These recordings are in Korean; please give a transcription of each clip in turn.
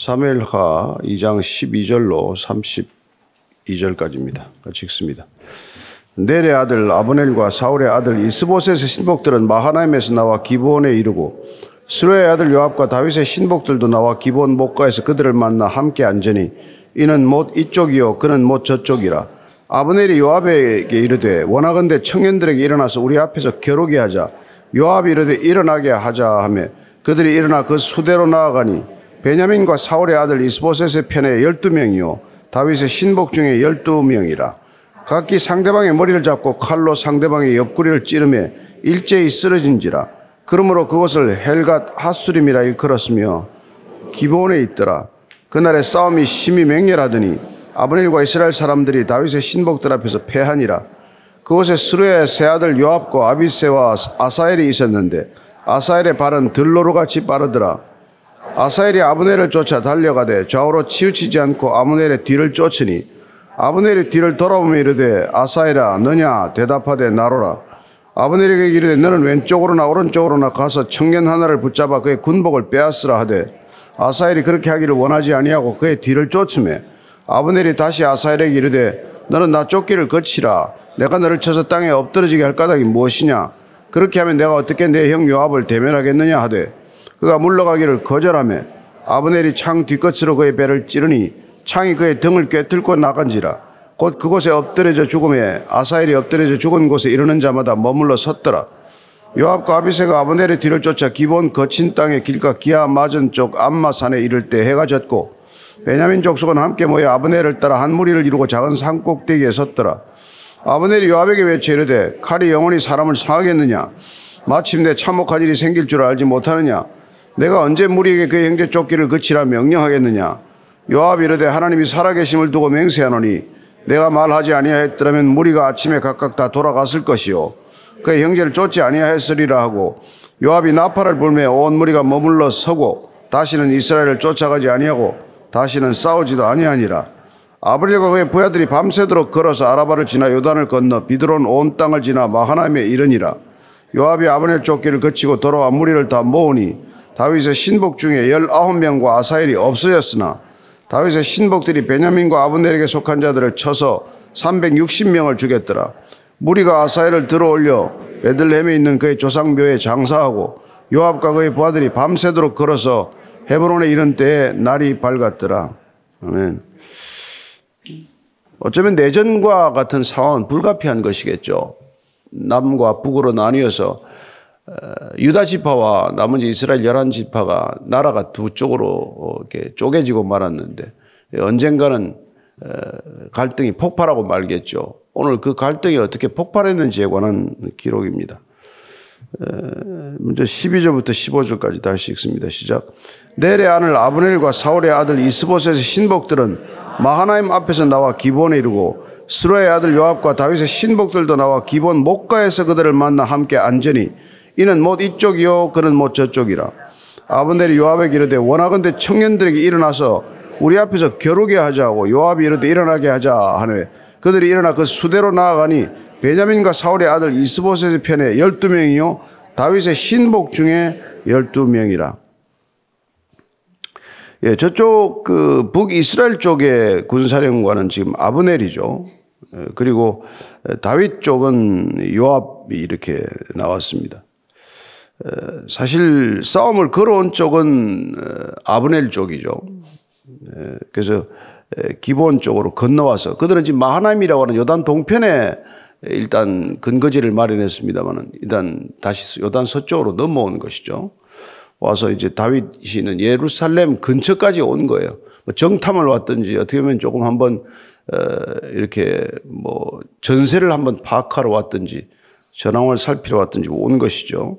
사무엘하 2장 12절로 32절까지입니다. 같이 읽습니다. 넬의 아들 아브넬과 사울의 아들 이스보셋의 신복들은 마하나임에서 나와 기브온에 이르고 스로의 아들 요압과 다윗의 신복들도 나와 기브온 목가에서 그들을 만나 함께 앉으니 이는 못 이쪽이요 그는 못 저쪽이라 아브넬이 요압에게 이르되 원하건대 청년들에게 일어나서 우리 앞에서 겨루게 하자 요압이 이르되 일어나게 하자 하며 그들이 일어나 그 수대로 나아가니 베냐민과 사울의 아들 이스보셋의 편에 열두 명이요 다윗의 신복 중에 열두 명이라. 각기 상대방의 머리를 잡고 칼로 상대방의 옆구리를 찌르매 일제히 쓰러진지라. 그러므로 그것을 헬갓 하수림이라 일컬었으며 기본에 있더라. 그날의 싸움이 심히 맹렬하더니 아브넬과 이스라엘 사람들이 다윗의 신복들 앞에서 패하니라. 그곳에 스루의 세 아들 요압과 아비세와 아사엘이 있었는데 아사엘의 발은 들로로 같이 빠르더라 아사엘이 아브넬을 쫓아 달려가되 좌우로 치우치지 않고 아브넬의 뒤를 쫓으니 아브넬이 뒤를 돌아보며 이르되 아사엘아 너냐 대답하되 나로라. 아브넬에게 이르되 너는 왼쪽으로나 오른쪽으로나 가서 청년 하나를 붙잡아 그의 군복을 빼앗으라 하되 아사엘이 그렇게 하기를 원하지 아니하고 그의 뒤를 쫓으며 아브넬이 다시 아사엘에게 이르되 너는 나 쫓기를 거치라. 내가 너를 쳐서 땅에 엎드러지게 할 까닭이 무엇이냐? 그렇게 하면 내가 어떻게 내 형 요압을 대면하겠느냐 하되 그가 물러가기를 거절하며 아브넬이 창 뒤끝으로 그의 배를 찌르니 창이 그의 등을 꿰뚫고 나간지라 곧 그곳에 엎드려져 죽음에 아사엘이 엎드려져 죽은 곳에 이르는 자마다 머물러 섰더라. 요압과 아비세가 아브넬의 뒤를 쫓아 기본 거친 땅의 길가 기아 맞은 쪽 암마산에 이를 때 해가 졌고 베냐민 족속은 함께 모여 아브넬을 따라 한 무리를 이루고 작은 산 꼭대기에 섰더라. 아브넬이 요압에게 외쳐 이르되 칼이 영원히 사람을 상하겠느냐? 마침내 참혹한 일이 생길 줄 알지 못하느냐 내가 언제 무리에게 그의 형제 쫓기를 그치라 명령하겠느냐? 요압이 이르되 하나님이 살아계심을 두고 맹세하노니 내가 말하지 아니하였더라면 무리가 아침에 각각 다 돌아갔을 것이요. 그의 형제를 쫓지 아니하였으리라 하고 요압이 나팔을 불며 온 무리가 머물러 서고 다시는 이스라엘을 쫓아가지 아니하고 다시는 싸우지도 아니하니라. 아브릴과 그의 부하들이 밤새도록 걸어서 아라바를 지나 요단을 건너 비드론 온 땅을 지나 마하나임에 이르니라. 요압이 아브넬 쫓기를 거치고 돌아와 무리를 다 모으니 다윗의 신복 중에 열아홉 명과 아사엘이 없어졌으나 다윗의 신복들이 베냐민과 아브넬에게 속한 자들을 쳐서 360명을 죽였더라. 무리가 아사엘을 들어올려 베들레헴에 있는 그의 조상묘에 장사하고 요압과 그의 부하들이 밤새도록 걸어서 헤브론에 이른 때에 날이 밝았더라. 아멘. 어쩌면 내전과 같은 상황은 불가피한 것이겠죠. 남과 북으로 나뉘어서 유다 지파와 나머지 이스라엘 열한 지파가 나라가 두 쪽으로 이렇게 쪼개지고 말았는데 언젠가는 갈등이 폭발하고 말겠죠. 오늘 그 갈등이 어떻게 폭발했는지에 관한 기록입니다. 먼저 12절부터 15절까지 다시 읽습니다. 시작. 넬의 아들 아브넬과 사울의 아들 이스보셋의 신복들은 마하나임 앞에서 나와 기본에 이르고 스로의 아들 요압과 다윗의 신복들도 나와 기본 목가에서 그들을 만나 함께 앉으니 이는 못 이쪽이요 그는 못 저쪽이라 아브넬이 요압에게 이르되 원하건대 청년들에게 일어나서 우리 앞에서 겨루게 하자고 요압이 이르되 일어나게 하자 하네 그들이 일어나 그 수대로 나아가니 베냐민과 사울의 아들 이스보셋의 편에 열두 명이요 다윗의 신복 중에 열두 명이라 예, 저쪽 그 북이스라엘 쪽의 군사령관은 지금 아브넬이죠. 예, 그리고 다윗 쪽은 요압이 이렇게 나왔습니다. 사실 싸움을 걸어온 쪽은 아브넬 쪽이죠. 그래서 기본적으로 건너와서 그들은 지금 마하나임이라고 하는 요단 동편에 일단 근거지를 마련했습니다만은 일단 다시 요단 서쪽으로 넘어온 것이죠. 와서 이제 다윗이는 예루살렘 근처까지 온 거예요. 뭐 정탐을 왔든지 어떻게 보면 조금 한번 이렇게 뭐 전세를 한번 파악하러 왔든지 전황을 살피러 왔든지 온 것이죠.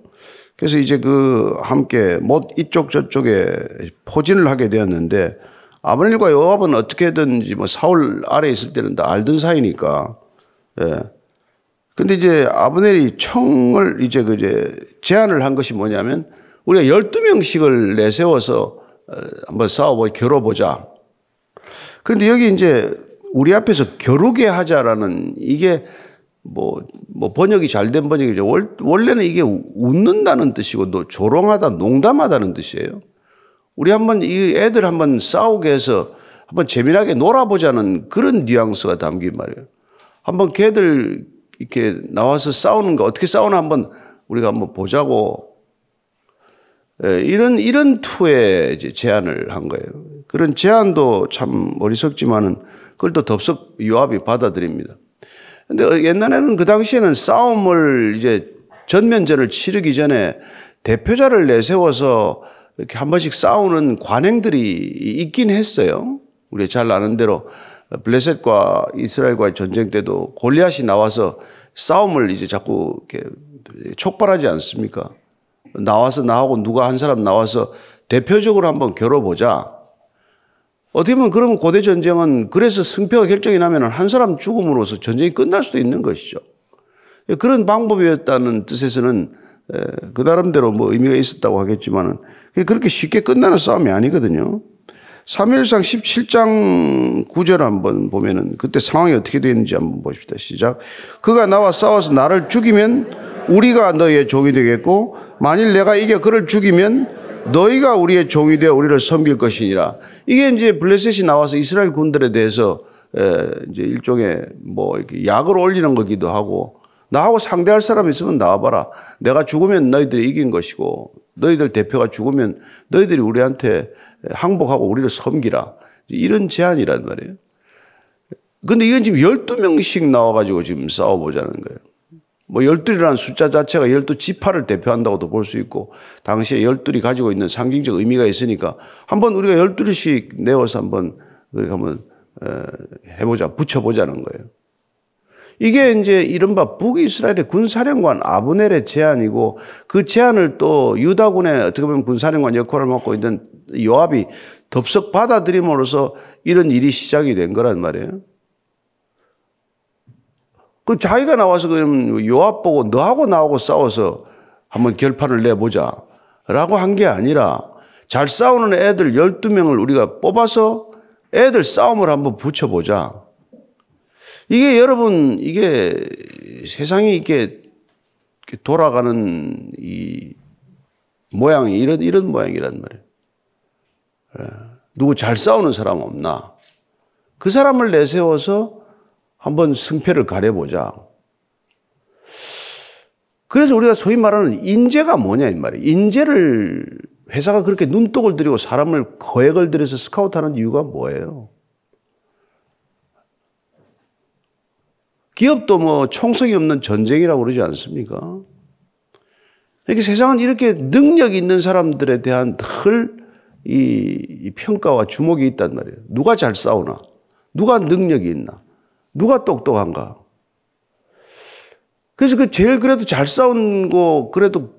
그래서 이제 그 함께 못 이쪽 저쪽에 포진을 하게 되었는데 아브넬과 요압은 어떻게든지 뭐 사울 아래 있을 때는 다 알던 사이니까. 예. 근데 이제 아브넬이 청을 이제 그 이제 제안을 한 것이 뭐냐면 우리가 12명씩을 내세워서 어, 한번 싸워보자, 겨뤄보자. 그런데 여기 이제 우리 앞에서 겨루게 하자라는 이게 뭐, 뭐 번역이 잘 된 번역이죠. 원래는 이게 웃는다는 뜻이고 조롱하다, 농담하다는 뜻이에요. 우리 한번 이 애들 한번 싸우게 해서 한번 재미나게 놀아보자는 그런 뉘앙스가 담긴 말이에요. 한번 걔들 이렇게 나와서 싸우는 거 어떻게 싸우나 한번 우리가 한번 보자고 예, 이런 이런 투의 이제 제안을 한 거예요. 그런 제안도 참 어리석지만은 그걸 또 덥석 요압이 받아들입니다. 근데 옛날에는 그 당시에는 싸움을 이제 전면전을 치르기 전에 대표자를 내세워서 이렇게 한 번씩 싸우는 관행들이 있긴 했어요. 우리 잘 아는 대로 블레셋과 이스라엘과의 전쟁 때도 골리앗이 나와서 싸움을 이제 자꾸 이렇게 촉발하지 않습니까? 나와서 나하고 누가 한 사람 나와서 대표적으로 한번 겨뤄보자. 어떻게 보면 그러면 고대 전쟁은 그래서 승패가 결정이 나면 한 사람 죽음으로써 전쟁이 끝날 수도 있는 것이죠. 그런 방법이었다는 뜻에서는 그 나름대로 뭐 의미가 있었다고 하겠지만은 그렇게 쉽게 끝나는 싸움이 아니거든요. 3일상 17장 9절 한번 보면은 그때 상황이 어떻게 되는지 한번 보십시다. 시작. 그가 나와 싸워서 나를 죽이면 우리가 너희의 종이 되겠고 만일 내가 이겨 그를 죽이면 너희가 우리의 종이 되어 우리를 섬길 것이니라. 이게 이제 블레셋이 나와서 이스라엘 군들에 대해서 이제 일종의 뭐 이렇게 약을 올리는 거기도 하고 나하고 상대할 사람 있으면 나와봐라. 내가 죽으면 너희들이 이긴 것이고 너희들 대표가 죽으면 너희들이 우리한테 항복하고 우리를 섬기라. 이런 제안이란 말이에요. 근데 이건 지금 12명씩 나와가지고 지금 싸워보자는 거예요. 뭐 열둘이라는 숫자 자체가 열두 지파를 대표한다고도 볼 수 있고 당시에 열둘이 가지고 있는 상징적 의미가 있으니까 한번 우리가 열둘씩 내어서 한번 그렇게 한번 해보자 붙여보자는 거예요. 이게 이제 이른바 북이스라엘의 군사령관 아브넬의 제안이고 그 제안을 또 유다군의 어떻게 보면 군사령관 역할을 맡고 있는 요압이 덥석 받아들임으로써 이런 일이 시작이 된 거란 말이에요. 그 자기가 나와서 그럼 요압 보고 너하고 나하고 싸워서 한번 결판을 내보자. 라고 한 게 아니라 잘 싸우는 애들 12명을 우리가 뽑아서 애들 싸움을 한번 붙여보자. 이게 여러분, 이게 세상이 이렇게 돌아가는 이 모양이 이런, 이런 모양이란 말이에요. 예. 누구 잘 싸우는 사람 없나? 그 사람을 내세워서 한번 승패를 가려보자. 그래서 우리가 소위 말하는 인재가 뭐냐 이 말이에요. 인재를 회사가 그렇게 눈독을 들이고 사람을 거액을 들여서 스카우트하는 이유가 뭐예요? 기업도 뭐 총성이 없는 전쟁이라고 그러지 않습니까? 이렇게 세상은 이렇게 능력 있는 사람들에 대한 덜이 평가와 주목이 있단 말이에요. 누가 잘 싸우나? 누가 능력이 있나? 누가 똑똑한가? 그래서 그 제일 그래도 잘 싸운 거 그래도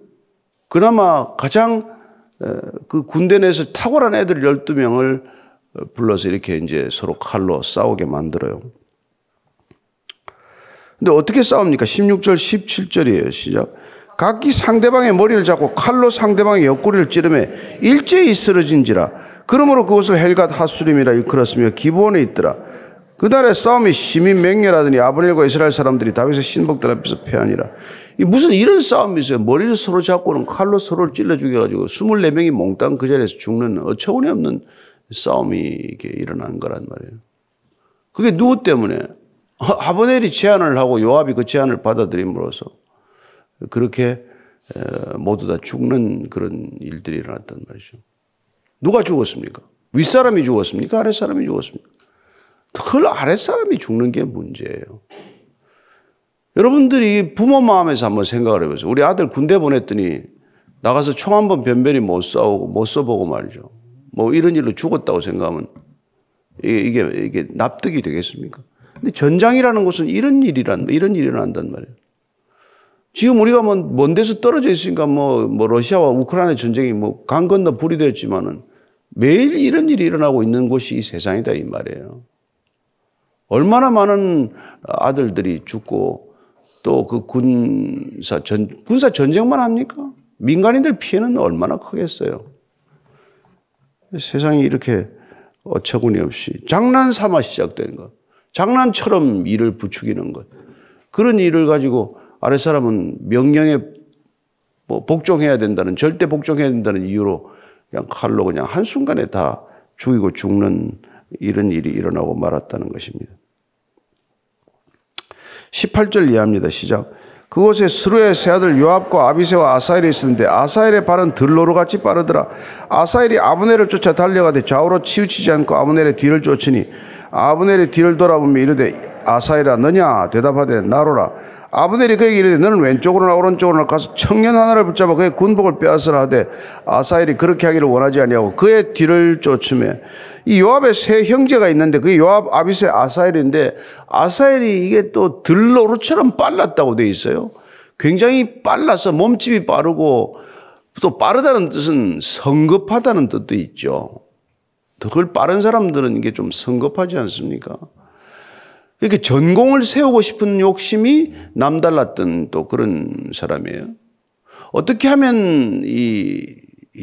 그나마 가장 그 군대 내에서 탁월한 애들 12명을 불러서 이렇게 이제 서로 칼로 싸우게 만들어요. 근데 어떻게 싸웁니까? 16절, 17절이에요. 시작. 각기 상대방의 머리를 잡고 칼로 상대방의 옆구리를 찌르매 일제히 쓰러진지라. 그러므로 그것을 헬갓 하수림이라 일컬었으며 기본에 있더라. 그날의 싸움이 심히 맹렬하더니 아브넬과 이스라엘 사람들이 다윗의 신복들 앞에서 패하니라. 무슨 이런 싸움이 있어요. 머리를 서로 잡고는 칼로 서로를 찔러 죽여가지고 24명이 몽땅 그 자리에서 죽는 어처구니 없는 싸움이 이렇게 일어난 거란 말이에요. 그게 누구 때문에? 아브넬이 제안을 하고 요압이 그 제안을 받아들임으로써 그렇게 모두 다 죽는 그런 일들이 일어났단 말이죠. 누가 죽었습니까? 윗사람이 죽었습니까? 아랫사람이 죽었습니까? 털 아랫사람이 죽는 게 문제예요. 여러분들이 부모 마음에서 한번 생각을 해보세요. 우리 아들 군대 보냈더니 나가서 총 한 번 변변히 못 싸우고 못 써보고 말이죠. 뭐 이런 일로 죽었다고 생각하면 이게, 이게, 이게 납득이 되겠습니까? 근데 전장이라는 것은 이런 일이란, 이런 일이 일어난단 말이에요. 지금 우리가 뭐, 먼 데서 떨어져 있으니까 뭐, 뭐, 러시아와 우크라이나 전쟁이 뭐, 강 건너 불이 되었지만은 매일 이런 일이 일어나고 있는 곳이 이 세상이다, 이 말이에요. 얼마나 많은 아들들이 죽고 또 그 군사 전, 군사 전쟁만 합니까? 민간인들 피해는 얼마나 크겠어요. 세상이 이렇게 어처구니 없이 장난 삼아 시작되는 것. 장난처럼 일을 부추기는 것. 그런 일을 가지고 아랫사람은 명령에 뭐 복종해야 된다는, 절대 복종해야 된다는 이유로 그냥 칼로 그냥 한순간에 다 죽이고 죽는 이런 일이 일어나고 말았다는 것입니다. 18절 이해합니다. 시작. 그곳에 스루의 세 아들 요압과 아비세와 아사엘이 있었는데 아사엘의 발은 들로로같이 빠르더라. 아사엘이 아브넬을 쫓아 달려가되 좌우로 치우치지 않고 아브넬의 뒤를 쫓으니 아브넬의 뒤를 돌아보며 이르되 아사엘아 너냐 대답하되 나로라. 아브넬이 그에게 이르되 너는 왼쪽으로나 오른쪽으로나 가서 청년 하나를 붙잡아 그의 군복을 빼앗으라 하되 아사엘이 그렇게 하기를 원하지 아니하고 그의 뒤를 쫓으며 이 요압의 세 형제가 있는데 그 요압 아비세 아사엘인데 아사엘이 이게 또 들로루처럼 빨랐다고 돼 있어요. 굉장히 빨라서 몸집이 빠르고 또 빠르다는 뜻은 성급하다는 뜻도 있죠. 그걸 빠른 사람들은 이게 좀 성급하지 않습니까? 이렇게 전공을 세우고 싶은 욕심이 남달랐던 또 그런 사람이에요. 어떻게 하면 이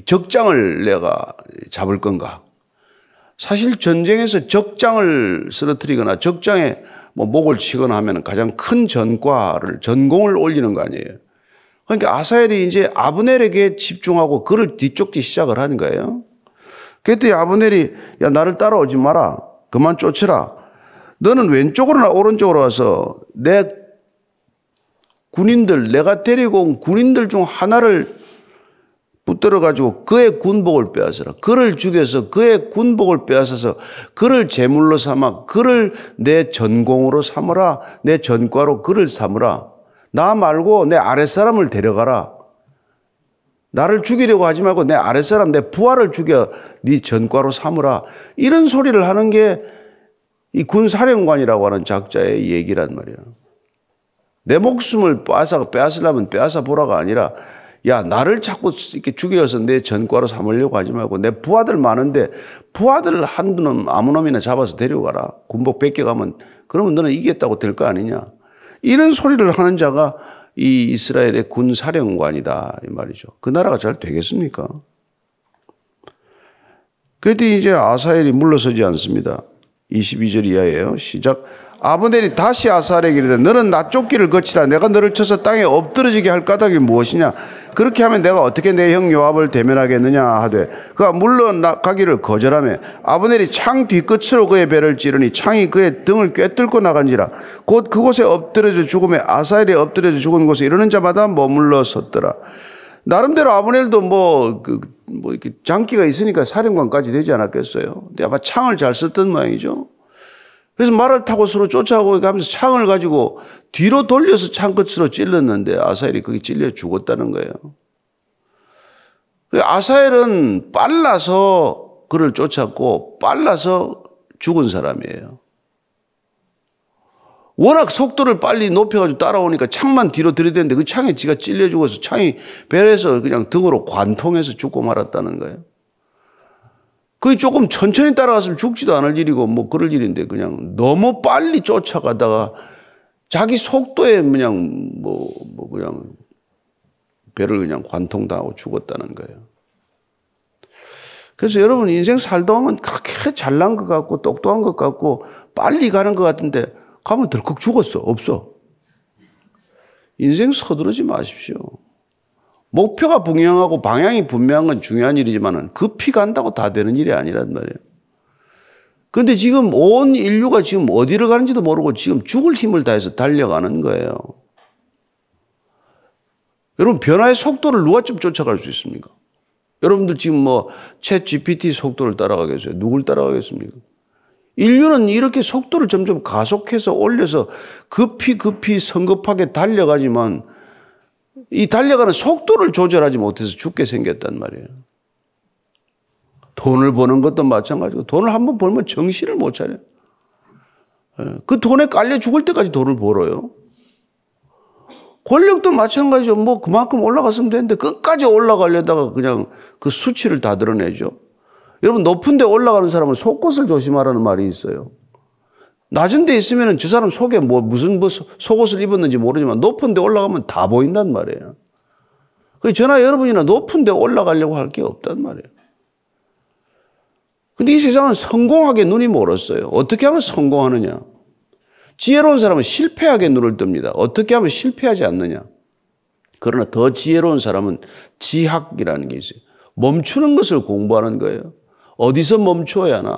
적장을 내가 잡을 건가? 사실 전쟁에서 적장을 쓰러뜨리거나 적장에 뭐 목을 치거나 하면 가장 큰 전과를 전공을 올리는 거 아니에요. 그러니까 아사엘이 이제 아브넬에게 집중하고 그를 뒤쫓기 시작을 하는 거예요. 그랬더니 아브넬이 야 나를 따라오지 마라. 그만 쫓으라. 너는 왼쪽으로나 오른쪽으로 와서 내 군인들, 내가 데리고 온 군인들 중 하나를 붙들어 가지고 그의 군복을 빼앗으라. 그를 죽여서 그의 군복을 빼앗아서 그를 제물로 삼아 그를 내 전공으로 삼으라. 내 전과로 그를 삼으라. 나 말고 내 아랫 사람을 데려가라. 나를 죽이려고 하지 말고 내 아랫 사람, 내 부하를 죽여 네 전과로 삼으라. 이런 소리를 하는 게 이 군사령관이라고 하는 작자의 얘기란 말이야. 내 목숨을 빼앗아, 빼앗으려면 빼앗아 보라가 아니라 야, 나를 자꾸 이렇게 죽여서 내 전과로 삼으려고 하지 말고 내 부하들 많은데 부하들 한두 놈, 아무 놈이나 잡아서 데려가라. 군복 뺏겨가면 그러면 너는 이겼다고 될 거 아니냐. 이런 소리를 하는 자가 이 이스라엘의 군 사령관이다. 이 말이죠. 그 나라가 잘 되겠습니까? 그랬더니 이제 아사엘이 물러서지 않습니다. 22절 이하예요. 시작. 아브넬이 다시 아사엘에게 이르되 너는 나 쫓기를 거치라 내가 너를 쳐서 땅에 엎드러지게 할 까닭이 무엇이냐 그렇게 하면 내가 어떻게 내 형 요압을 대면하겠느냐 하되 그가 물론 가기를 거절하며 아브넬이 창 뒤끝으로 그의 배를 찌르니 창이 그의 등을 꿰뚫고 나간지라 곧 그곳에 엎드려져 죽음에 아사엘이 엎드려져 죽은 곳에 이르는 자마다 머물러 섰더라 나름대로 아브넬도 뭐, 그, 뭐 이렇게 장기가 있으니까 사령관까지 되지 않았겠어요. 근데 아마 창을 잘 썼던 모양이죠. 그래서 말을 타고 서로 쫓아오고 가면서 창을 가지고 뒤로 돌려서 창 끝으로 찔렀는데 아사엘이 거기 찔려 죽었다는 거예요. 그 아사엘은 빨라서 그를 쫓았고 빨라서 죽은 사람이에요. 워낙 속도를 빨리 높여가지고 따라오니까 창만 뒤로 들이대는데 그 창에 지가 찔려 죽어서 창이 배에서 그냥 등으로 관통해서 죽고 말았다는 거예요. 그게 조금 천천히 따라갔으면 죽지도 않을 일이고 뭐 그럴 일인데 그냥 너무 빨리 쫓아가다가 자기 속도에 그냥 뭐, 뭐 그냥 배를 그냥 관통당하고 죽었다는 거예요. 그래서 여러분 인생 살다 보면 그렇게 잘난 것 같고 똑똑한 것 같고 빨리 가는 것 같은데 가면 덜컥 죽었어. 없어. 인생 서두르지 마십시오. 목표가 분명하고 방향이 분명한 건 중요한 일이지만 급히 간다고 다 되는 일이 아니란 말이에요. 근데 지금 온 인류가 지금 어디를 가는지도 모르고 지금 죽을 힘을 다해서 달려가는 거예요. 여러분, 변화의 속도를 누가 좀 쫓아갈 수 있습니까? 여러분들 지금 뭐, 챗 GPT 속도를 따라가겠어요? 누굴 따라가겠습니까? 인류는 이렇게 속도를 점점 가속해서 올려서 급히 급히 성급하게 달려가지만 이 달려가는 속도를 조절하지 못해서 죽게 생겼단 말이에요. 돈을 버는 것도 마찬가지고 돈을 한번 벌면 정신을 못 차려. 예, 그 돈에 깔려 죽을 때까지 돈을 벌어요. 권력도 마찬가지죠. 뭐 그만큼 올라갔으면 되는데 끝까지 올라가려다가 그냥 그 수치를 다 드러내죠. 여러분 높은 데 올라가는 사람은 속옷을 조심하라는 말이 있어요. 낮은 데 있으면 저 사람 속에 뭐 무슨 뭐 속옷을 입었는지 모르지만 높은 데 올라가면 다 보인단 말이에요. 그 저나 여러분이나 높은 데 올라가려고 할 게 없단 말이에요. 근데 이 세상은 성공하게 눈이 멀었어요. 어떻게 하면 성공하느냐? 지혜로운 사람은 실패하게 눈을 뜹니다. 어떻게 하면 실패하지 않느냐? 그러나 더 지혜로운 사람은 지학이라는 게 있어요. 멈추는 것을 공부하는 거예요. 어디서 멈춰야 하나?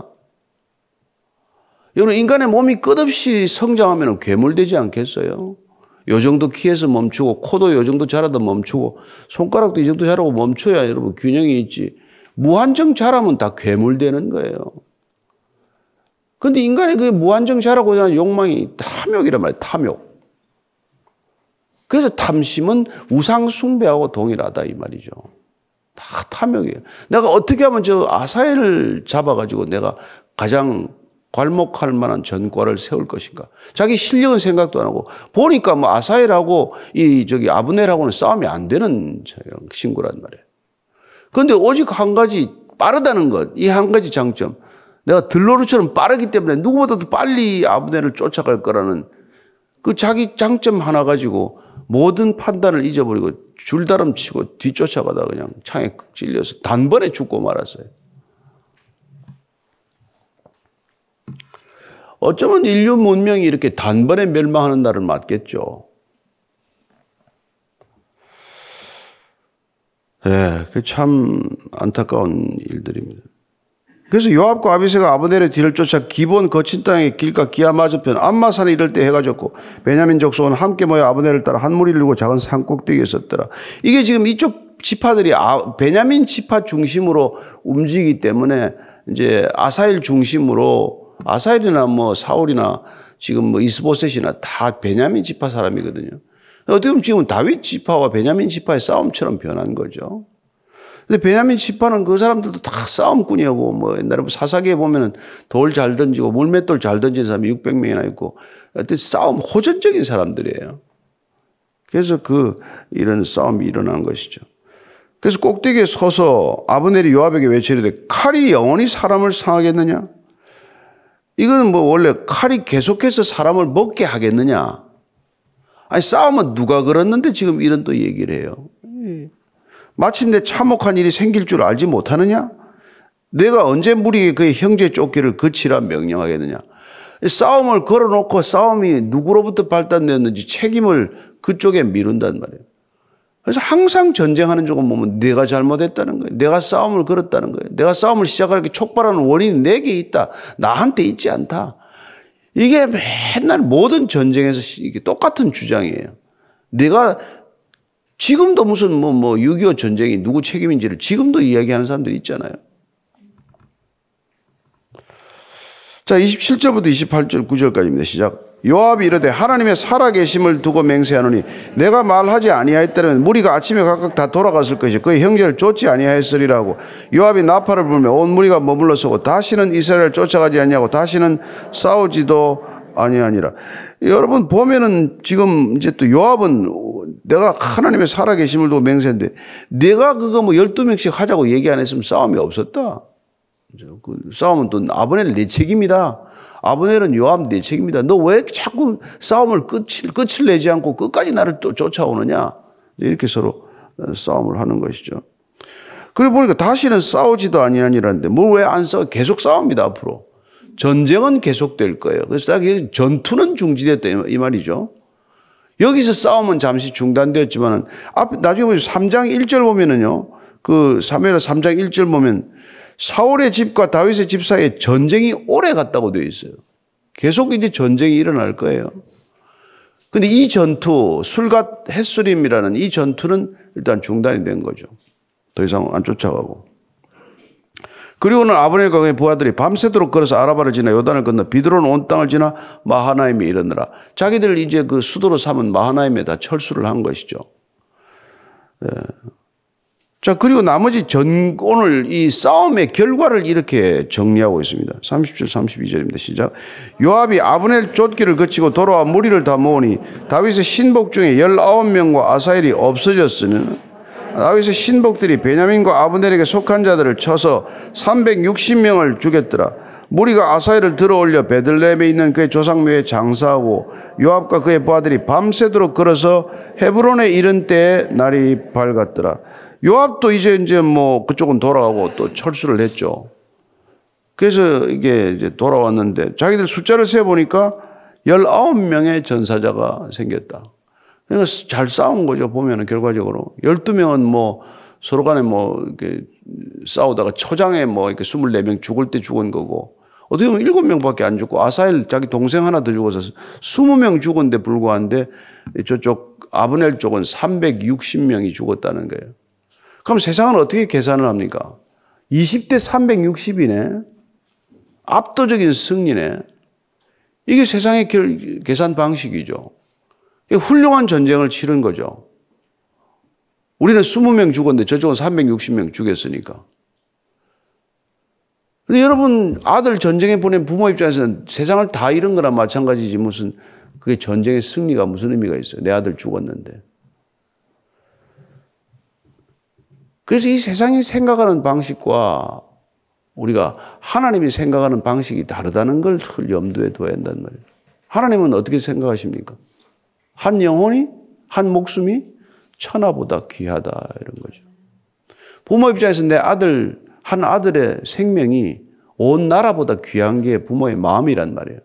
여러분, 인간의 몸이 끝없이 성장하면 괴물되지 않겠어요? 요 정도 키에서 멈추고, 코도 요 정도 자라도 멈추고, 손가락도 이 정도 자라고 멈춰야 여러분 균형이 있지. 무한정 자라면 다 괴물되는 거예요. 근데 인간의 그 무한정 자라고자 하는 욕망이 탐욕이란 말이에요. 탐욕. 그래서 탐심은 우상숭배하고 동일하다 이 말이죠. 다 탐욕이에요. 내가 어떻게 하면 저 아사엘을 잡아가지고 내가 가장 괄목할 만한 전과를 세울 것인가. 자기 실력은 생각도 안 하고 보니까 뭐 아사엘하고 이 저기 아브넬하고는 싸움이 안 되는 친구란 말이에요. 그런데 오직 한 가지 빠르다는 것, 이 한 가지 장점. 내가 들로르처럼 빠르기 때문에 누구보다도 빨리 아브넬을 쫓아갈 거라는 그 자기 장점 하나 가지고 모든 판단을 잊어버리고 줄다름 치고 뒤쫓아가다 그냥 창에 찔려서 단번에 죽고 말았어요. 어쩌면 인류 문명이 이렇게 단번에 멸망하는 날을 맞겠죠. 예, 그참 안타까운 일들입니다. 그래서 요압과 아비세가 아브넬의 뒤를 쫓아 기본 거친 땅의 길가 기아 맞은편 암마산에 이를 때 해가 졌고 베냐민 족속은 함께 모여 아브넬을 따라 한 무리를 두고 작은 산 꼭대기에 섰더라. 이게 지금 이쪽 지파들이 아, 베냐민 지파 중심으로 움직이기 때문에 이제 아사일 중심으로 아사일이나 뭐 사울이나 지금 뭐 이스보셋이나 다 베냐민 지파 사람이거든요. 어떻게 보면 지금 다윗 지파와 베냐민 지파의 싸움처럼 변한 거죠. 근데 베냐민 지파는 그 사람들도 다 싸움꾼이고 뭐 옛날에 사사기에 보면은 돌 잘 던지고 물맷돌 잘 던지는 사람이 600명이나 있고 어떤 싸움 호전적인 사람들이에요. 그래서 그 이런 싸움이 일어난 것이죠. 그래서 꼭대기에 서서 아브넬이 요압에게 외치되 칼이 영원히 사람을 상하겠느냐? 이거는 뭐 원래 칼이 계속해서 사람을 먹게 하겠느냐? 아니 싸움은 누가 걸었는데 지금 이런 또 얘기를 해요. 마침내 참혹한 일이 생길 줄 알지 못하느냐? 내가 언제 무리에 그의 형제 쫓기를 그치라 명령하겠느냐? 싸움을 걸어놓고 싸움이 누구로부터 발단되었는지 책임을 그쪽에 미룬단 말이에요. 그래서 항상 전쟁하는 쪽은 보면 내가 잘못했다는 거예요. 내가 싸움을 걸었다는 거예요. 내가 싸움을 시작하게 촉발하는 원인이 내게 있다. 나한테 있지 않다. 이게 맨날 모든 전쟁에서 이게 똑같은 주장이에요. 내가 지금도 무슨 뭐, 뭐, 6.25 전쟁이 누구 책임인지를 지금도 이야기하는 사람들이 있잖아요. 자, 27절부터 28절, 9절까지입니다. 시작. 요압이 이르되 하나님의 살아계심을 두고 맹세하노니 내가 말하지 아니하였다면 무리가 아침에 각각 다 돌아갔을 것이 그의 형제를 쫓지 아니하였으리라고 요압이 나팔을 불며 온 무리가 머물러 서고 다시는 이스라엘을 쫓아가지 아니하고 다시는 싸우지도 아니하니라. 여러분 보면은 지금 이제 또 요압은 내가 하나님의 살아계심을 두고 맹세했는데 내가 그거 뭐 12명씩 하자고 얘기 안 했으면 싸움이 없었다. 그 싸움은 또 아브넬 내 책임이다. 아브넬은 요압 내 책임이다. 너 왜 자꾸 싸움을 끝을, 끝을 내지 않고 끝까지 나를 또 쫓아오느냐. 이렇게 서로 싸움을 하는 것이죠. 그래 보니까 다시는 싸우지도 아니하니라는데 뭘 왜 안 싸워? 계속 싸웁니다, 앞으로. 전쟁은 계속될 거예요. 그래서 딱 전투는 중지됐다 이 말이죠. 여기서 싸움은 잠시 중단되었지만은 앞 나중에 보면 3장 1절 보면은요. 그 사무엘 3장 1절 보면 사울의 집과 다윗의 집 사이에 전쟁이 오래 갔다고 되어 있어요. 계속 이제 전쟁이 일어날 거예요. 근데 이 전투, 술갓 햇수림이라는 이 전투는 일단 중단이 된 거죠. 더 이상 안 쫓아가고. 그리고는 아브넬과 그의 부하들이 밤새도록 걸어서 아라바를 지나 요단을 건너 비드론 온 땅을 지나 마하나임에 이르느라 자기들 이제 그 수도로 삼은 마하나임에 다 철수를 한 것이죠. 예. 자, 그리고 나머지 전, 오늘 이 싸움의 결과를 이렇게 정리하고 있습니다. 30절, 32절입니다. 시작. 요압이 아브넬 쫓기를 거치고 돌아와 무리를 다 모으니 다윗의 신복 중에 19명과 아사엘이 없어졌으니 다윗의 신복들이 베냐민과 아브넬에게 속한 자들을 쳐서 360명을 죽였더라. 무리가 아사엘을 들어올려 베들레헴에 있는 그의 조상묘에 장사하고 요압과 그의 부하들이 밤새도록 걸어서 헤브론에 이른 때에 날이 밝았더라. 요압도 이제 이제 뭐 그쪽은 돌아가고 또 철수를 했죠. 그래서 이게 이제 돌아왔는데 자기들 숫자를 세 보니까 19명의 전사자가 생겼다. 그러니까 잘 싸운 거죠. 보면은 결과적으로. 12명은 뭐 서로 간에 뭐 이렇게 싸우다가 초장에 뭐 이렇게 24명 죽을 때 죽은 거고 어떻게 보면 7명밖에 안 죽고 아사일 자기 동생 하나 더 죽어서 20명 죽은데 불구한데 저쪽 아브넬 쪽은 360명이 죽었다는 거예요. 그럼 세상은 어떻게 계산을 합니까? 20대 360이네. 압도적인 승리네. 이게 세상의 계산 방식이죠. 훌륭한 전쟁을 치른 거죠. 우리는 20명 죽었는데 저쪽은 360명 죽였으니까. 근데 여러분, 아들 전쟁에 보낸 부모 입장에서는 세상을 다 잃은 거나 마찬가지지 무슨 그게 전쟁의 승리가 무슨 의미가 있어요. 내 아들 죽었는데. 그래서 이 세상이 생각하는 방식과 우리가 하나님이 생각하는 방식이 다르다는 걸 염두에 둬야 한단 말이에요. 하나님은 어떻게 생각하십니까? 한 영혼이, 한 목숨이 천하보다 귀하다 이런 거죠. 부모 입장에서 내 아들, 한 아들의 생명이 온 나라보다 귀한 게 부모의 마음이란 말이에요.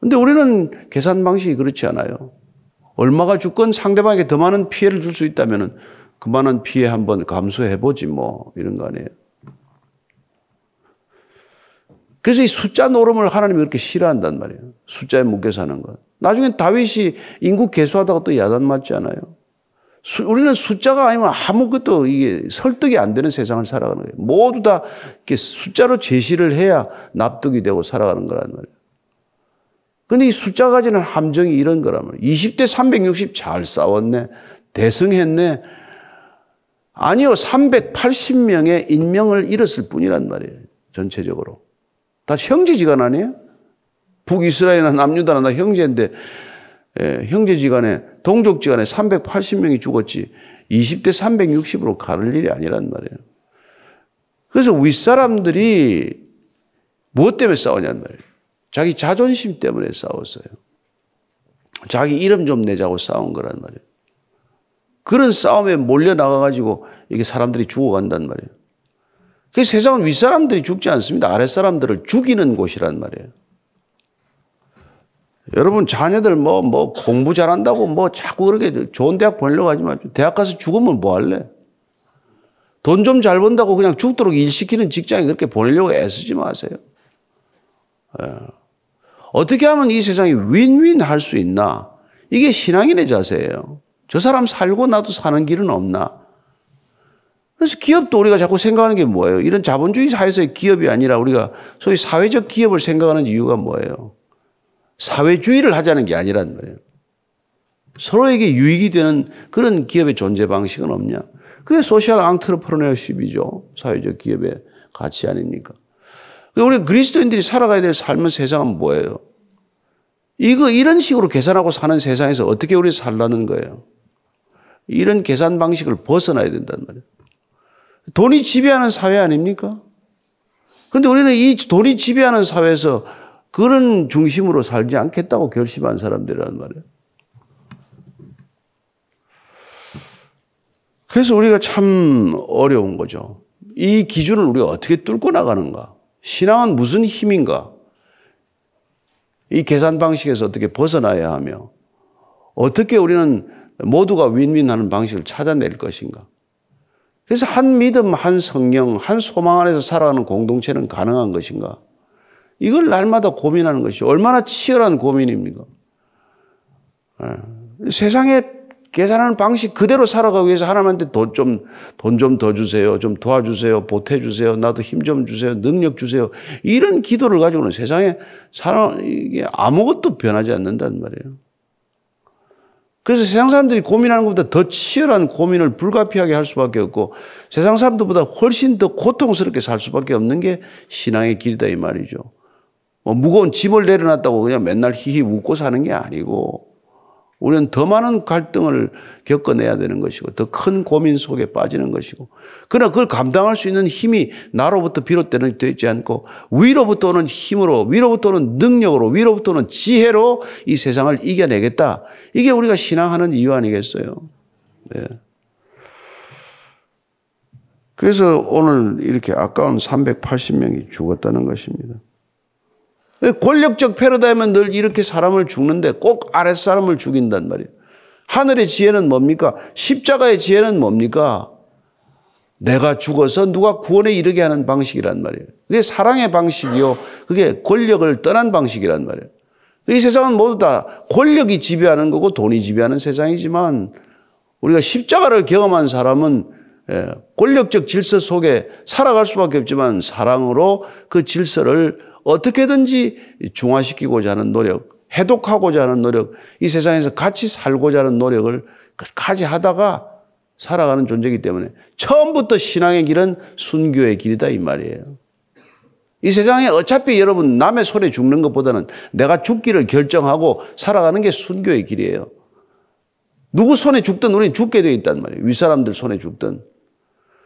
근데 우리는 계산 방식이 그렇지 않아요. 얼마가 죽건 상대방에게 더 많은 피해를 줄 수 있다면 그만한 피해 한번 감수해보지 뭐 이런 거 아니에요. 그래서 이 숫자 노름을 하나님이 그렇게 싫어한단 말이에요. 숫자에 묶여 사는 것. 나중에 다윗이 인구 개수하다가 또 야단 맞지 않아요. 수, 우리는 숫자가 아니면 아무것도 이게 설득이 안 되는 세상을 살아가는 거예요. 모두 다 이렇게 숫자로 제시를 해야 납득이 되고 살아가는 거란 말이에요. 근데 이 숫자 가지는 함정이 이런 거란 말이에요. 20대 360 잘 싸웠네. 대승했네. 아니요. 380명의 인명을 잃었을 뿐이란 말이에요. 전체적으로. 다 형제지간 아니에요? 북이스라엘이나 남유다나 나 형제인데 예, 형제지간에 동족지간에 380명이 죽었지 20대 360으로 가를 일이 아니란 말이에요. 그래서 윗사람들이 무엇 때문에 싸우냐는 말이에요. 자기 자존심 때문에 싸웠어요. 자기 이름 좀 내자고 싸운 거란 말이에요. 그런 싸움에 몰려 나가가지고 이게 사람들이 죽어간단 말이에요. 그 세상은 윗사람들이 죽지 않습니다. 아랫사람들을 죽이는 곳이란 말이에요. 여러분 자녀들 뭐, 뭐 공부 잘한다고 뭐 자꾸 그렇게 좋은 대학 보내려고 하지 마. 대학 가서 죽으면 뭐 할래? 돈 좀 잘 번다고 그냥 죽도록 일 시키는 직장에 그렇게 보내려고 애쓰지 마세요. 예. 어떻게 하면 이 세상이 윈윈 할 수 있나? 이게 신앙인의 자세예요. 저 사람 살고 나도 사는 길은 없나? 그래서 기업도 우리가 자꾸 생각하는 게 뭐예요? 이런 자본주의 사회에서의 기업이 아니라 우리가 소위 사회적 기업을 생각하는 이유가 뭐예요? 사회주의를 하자는 게 아니란 말이에요. 서로에게 유익이 되는 그런 기업의 존재 방식은 없냐? 그게 소셜 앙트르프로네어십이죠. 사회적 기업의 가치 아닙니까? 우리 그리스도인들이 살아가야 될 삶은 세상은 뭐예요? 이거 이런 식으로 계산하고 사는 세상에서 어떻게 우리 살라는 거예요? 이런 계산 방식을 벗어나야 된단 말이에요. 돈이 지배하는 사회 아닙니까? 근데 우리는 이 돈이 지배하는 사회에서 그런 중심으로 살지 않겠다고 결심한 사람들이란 말이에요. 그래서 우리가 참 어려운 거죠. 이 기준을 우리가 어떻게 뚫고 나가는가? 신앙은 무슨 힘인가? 이 계산 방식에서 어떻게 벗어나야 하며 어떻게 우리는 모두가 윈윈하는 방식을 찾아낼 것인가? 그래서 한 믿음, 한 성령, 한 소망 안에서 살아가는 공동체는 가능한 것인가? 이걸 날마다 고민하는 것이 얼마나 치열한 고민입니까? 예. 세상에 계산하는 방식 그대로 살아가기 위해서 하나님한테 돈 좀, 돈 좀 더 주세요. 좀 도와주세요. 보태주세요. 나도 힘 좀 주세요. 능력 주세요. 이런 기도를 가지고는 세상에 사람, 이게 아무것도 변하지 않는단 말이에요. 그래서 세상 사람들이 고민하는 것보다 더 치열한 고민을 불가피하게 할 수밖에 없고 세상 사람들보다 훨씬 더 고통스럽게 살 수밖에 없는 게 신앙의 길이다 이 말이죠. 뭐 무거운 짐을 내려놨다고 그냥 맨날 히히 웃고 사는 게 아니고 우리는 더 많은 갈등을 겪어내야 되는 것이고 더 큰 고민 속에 빠지는 것이고 그러나 그걸 감당할 수 있는 힘이 나로부터 비롯되는 되지 않고 위로부터 오는 힘으로 위로부터 오는 능력으로 위로부터 오는 지혜로 이 세상을 이겨내겠다. 이게 우리가 신앙하는 이유 아니겠어요? 네. 그래서 오늘 이렇게 아까운 380명이 죽었다는 것입니다. 권력적 패러다임은 늘 이렇게 사람을 죽는데 꼭 아랫사람을 죽인단 말이에요. 하늘의 지혜는 뭡니까? 십자가의 지혜는 뭡니까? 내가 죽어서 누가 구원에 이르게 하는 방식이란 말이에요. 그게 사랑의 방식이요. 그게 권력을 떠난 방식이란 말이에요. 이 세상은 모두 다 권력이 지배하는 거고 돈이 지배하는 세상이지만 우리가 십자가를 경험한 사람은 예, 권력적 질서 속에 살아갈 수밖에 없지만 사랑으로 그 질서를 어떻게든지 중화시키고자 하는 노력, 해독하고자 하는 노력, 이 세상에서 같이 살고자 하는 노력을 끝까지 하다가 살아가는 존재이기 때문에 처음부터 신앙의 길은 순교의 길이다 이 말이에요. 이 세상에 어차피 여러분 남의 손에 죽는 것보다는 내가 죽기를 결정하고 살아가는 게 순교의 길이에요. 누구 손에 죽든 우리는 죽게 되어 있단 말이에요. 윗사람들 손에 죽든.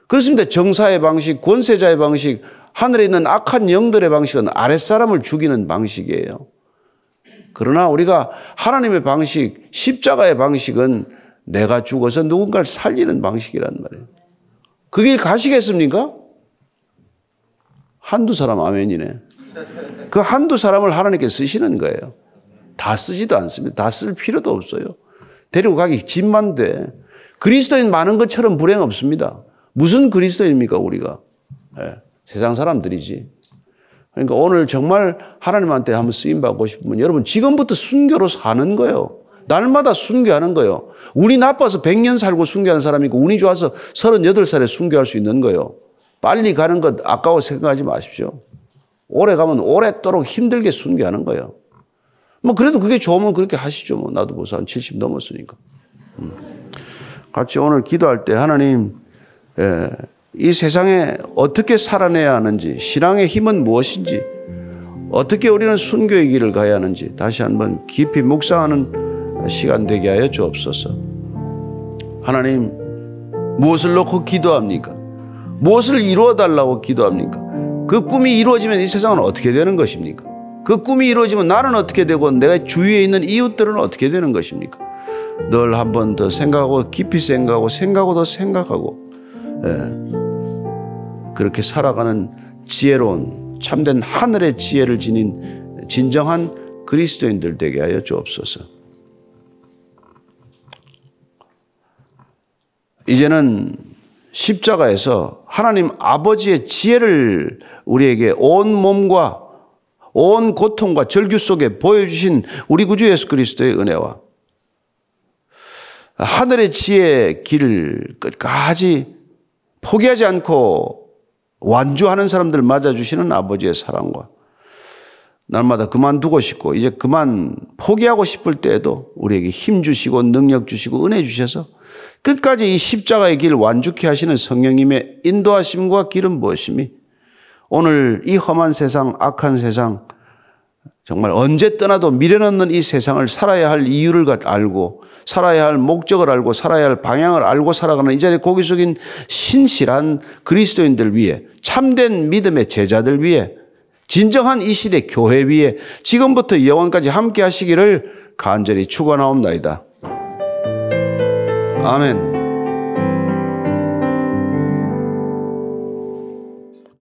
그렇습니다. 정사의 방식, 권세자의 방식, 하늘에 있는 악한 영들의 방식은 아랫사람을 죽이는 방식이에요. 그러나 우리가 하나님의 방식, 십자가의 방식은 내가 죽어서 누군가를 살리는 방식이란 말이에요. 그길 가시겠습니까? 한두 사람 아멘이네. 그 한두 사람을 하나님께 쓰시는 거예요. 다 쓰지도 않습니다. 다 쓸 필요도 없어요. 데리고 가기 집만 돼. 그리스도인 많은 것처럼 불행 없습니다. 무슨 그리스도인입니까, 우리가? 예, 세상 사람들이지. 그러니까 오늘 정말 하나님한테 한번 쓰임 받고 싶으면 여러분 지금부터 순교로 사는 거예요. 날마다 순교하는 거예요. 운이 나빠서 100년 살고 순교하는 사람이 있고 운이 좋아서 38살에 순교할 수 있는 거예요. 빨리 가는 것 아까워 생각하지 마십시오. 오래 가면 오랫도록 힘들게 순교하는 거예요. 뭐 그래도 그게 좋으면 그렇게 하시죠. 뭐 나도 벌써 한 70 넘었으니까. 음. 같이 오늘 기도할 때 하나님 예, 이 세상에 어떻게 살아내야 하는지 신앙의 힘은 무엇인지 어떻게 우리는 순교의 길을 가야 하는지 다시 한번 깊이 묵상하는 시간 되게 하여 주옵소서. 하나님 무엇을 놓고 기도합니까? 무엇을 이루어 달라고 기도합니까? 그 꿈이 이루어지면 이 세상은 어떻게 되는 것입니까? 그 꿈이 이루어지면 나는 어떻게 되고 내가 주위에 있는 이웃들은 어떻게 되는 것입니까? 늘 한 번 더 생각하고 깊이 생각하고 생각하고 더 생각하고 예, 그렇게 살아가는 지혜로운 참된 하늘의 지혜를 지닌 진정한 그리스도인들 되게 하여 주옵소서. 이제는 십자가에서 하나님 아버지의 지혜를 우리에게 온 몸과 온 고통과 절규 속에 보여주신 우리 구주 예수 그리스도의 은혜와 하늘의 지혜의 길을 끝까지 포기하지 않고 완주하는 사람들 맞아주시는 아버지의 사랑과 날마다 그만두고 싶고 이제 그만 포기하고 싶을 때에도 우리에게 힘 주시고 능력 주시고 은혜 주셔서 끝까지 이 십자가의 길 완주케 하시는 성령님의 인도하심과 길은 무엇이미 오늘 이 험한 세상 악한 세상 정말 언제 떠나도 미련 없는 이 세상을 살아야 할 이유를 알고 살아야 할 목적을 알고 살아야 할 방향을 알고 살아가는 이 자리에 고기 숙인 신실한 그리스도인들 위해 참된 믿음의 제자들 위해 진정한 이 시대 교회 위에 지금부터 영원까지 함께 하시기를 간절히 축원하옵나이다. 아멘.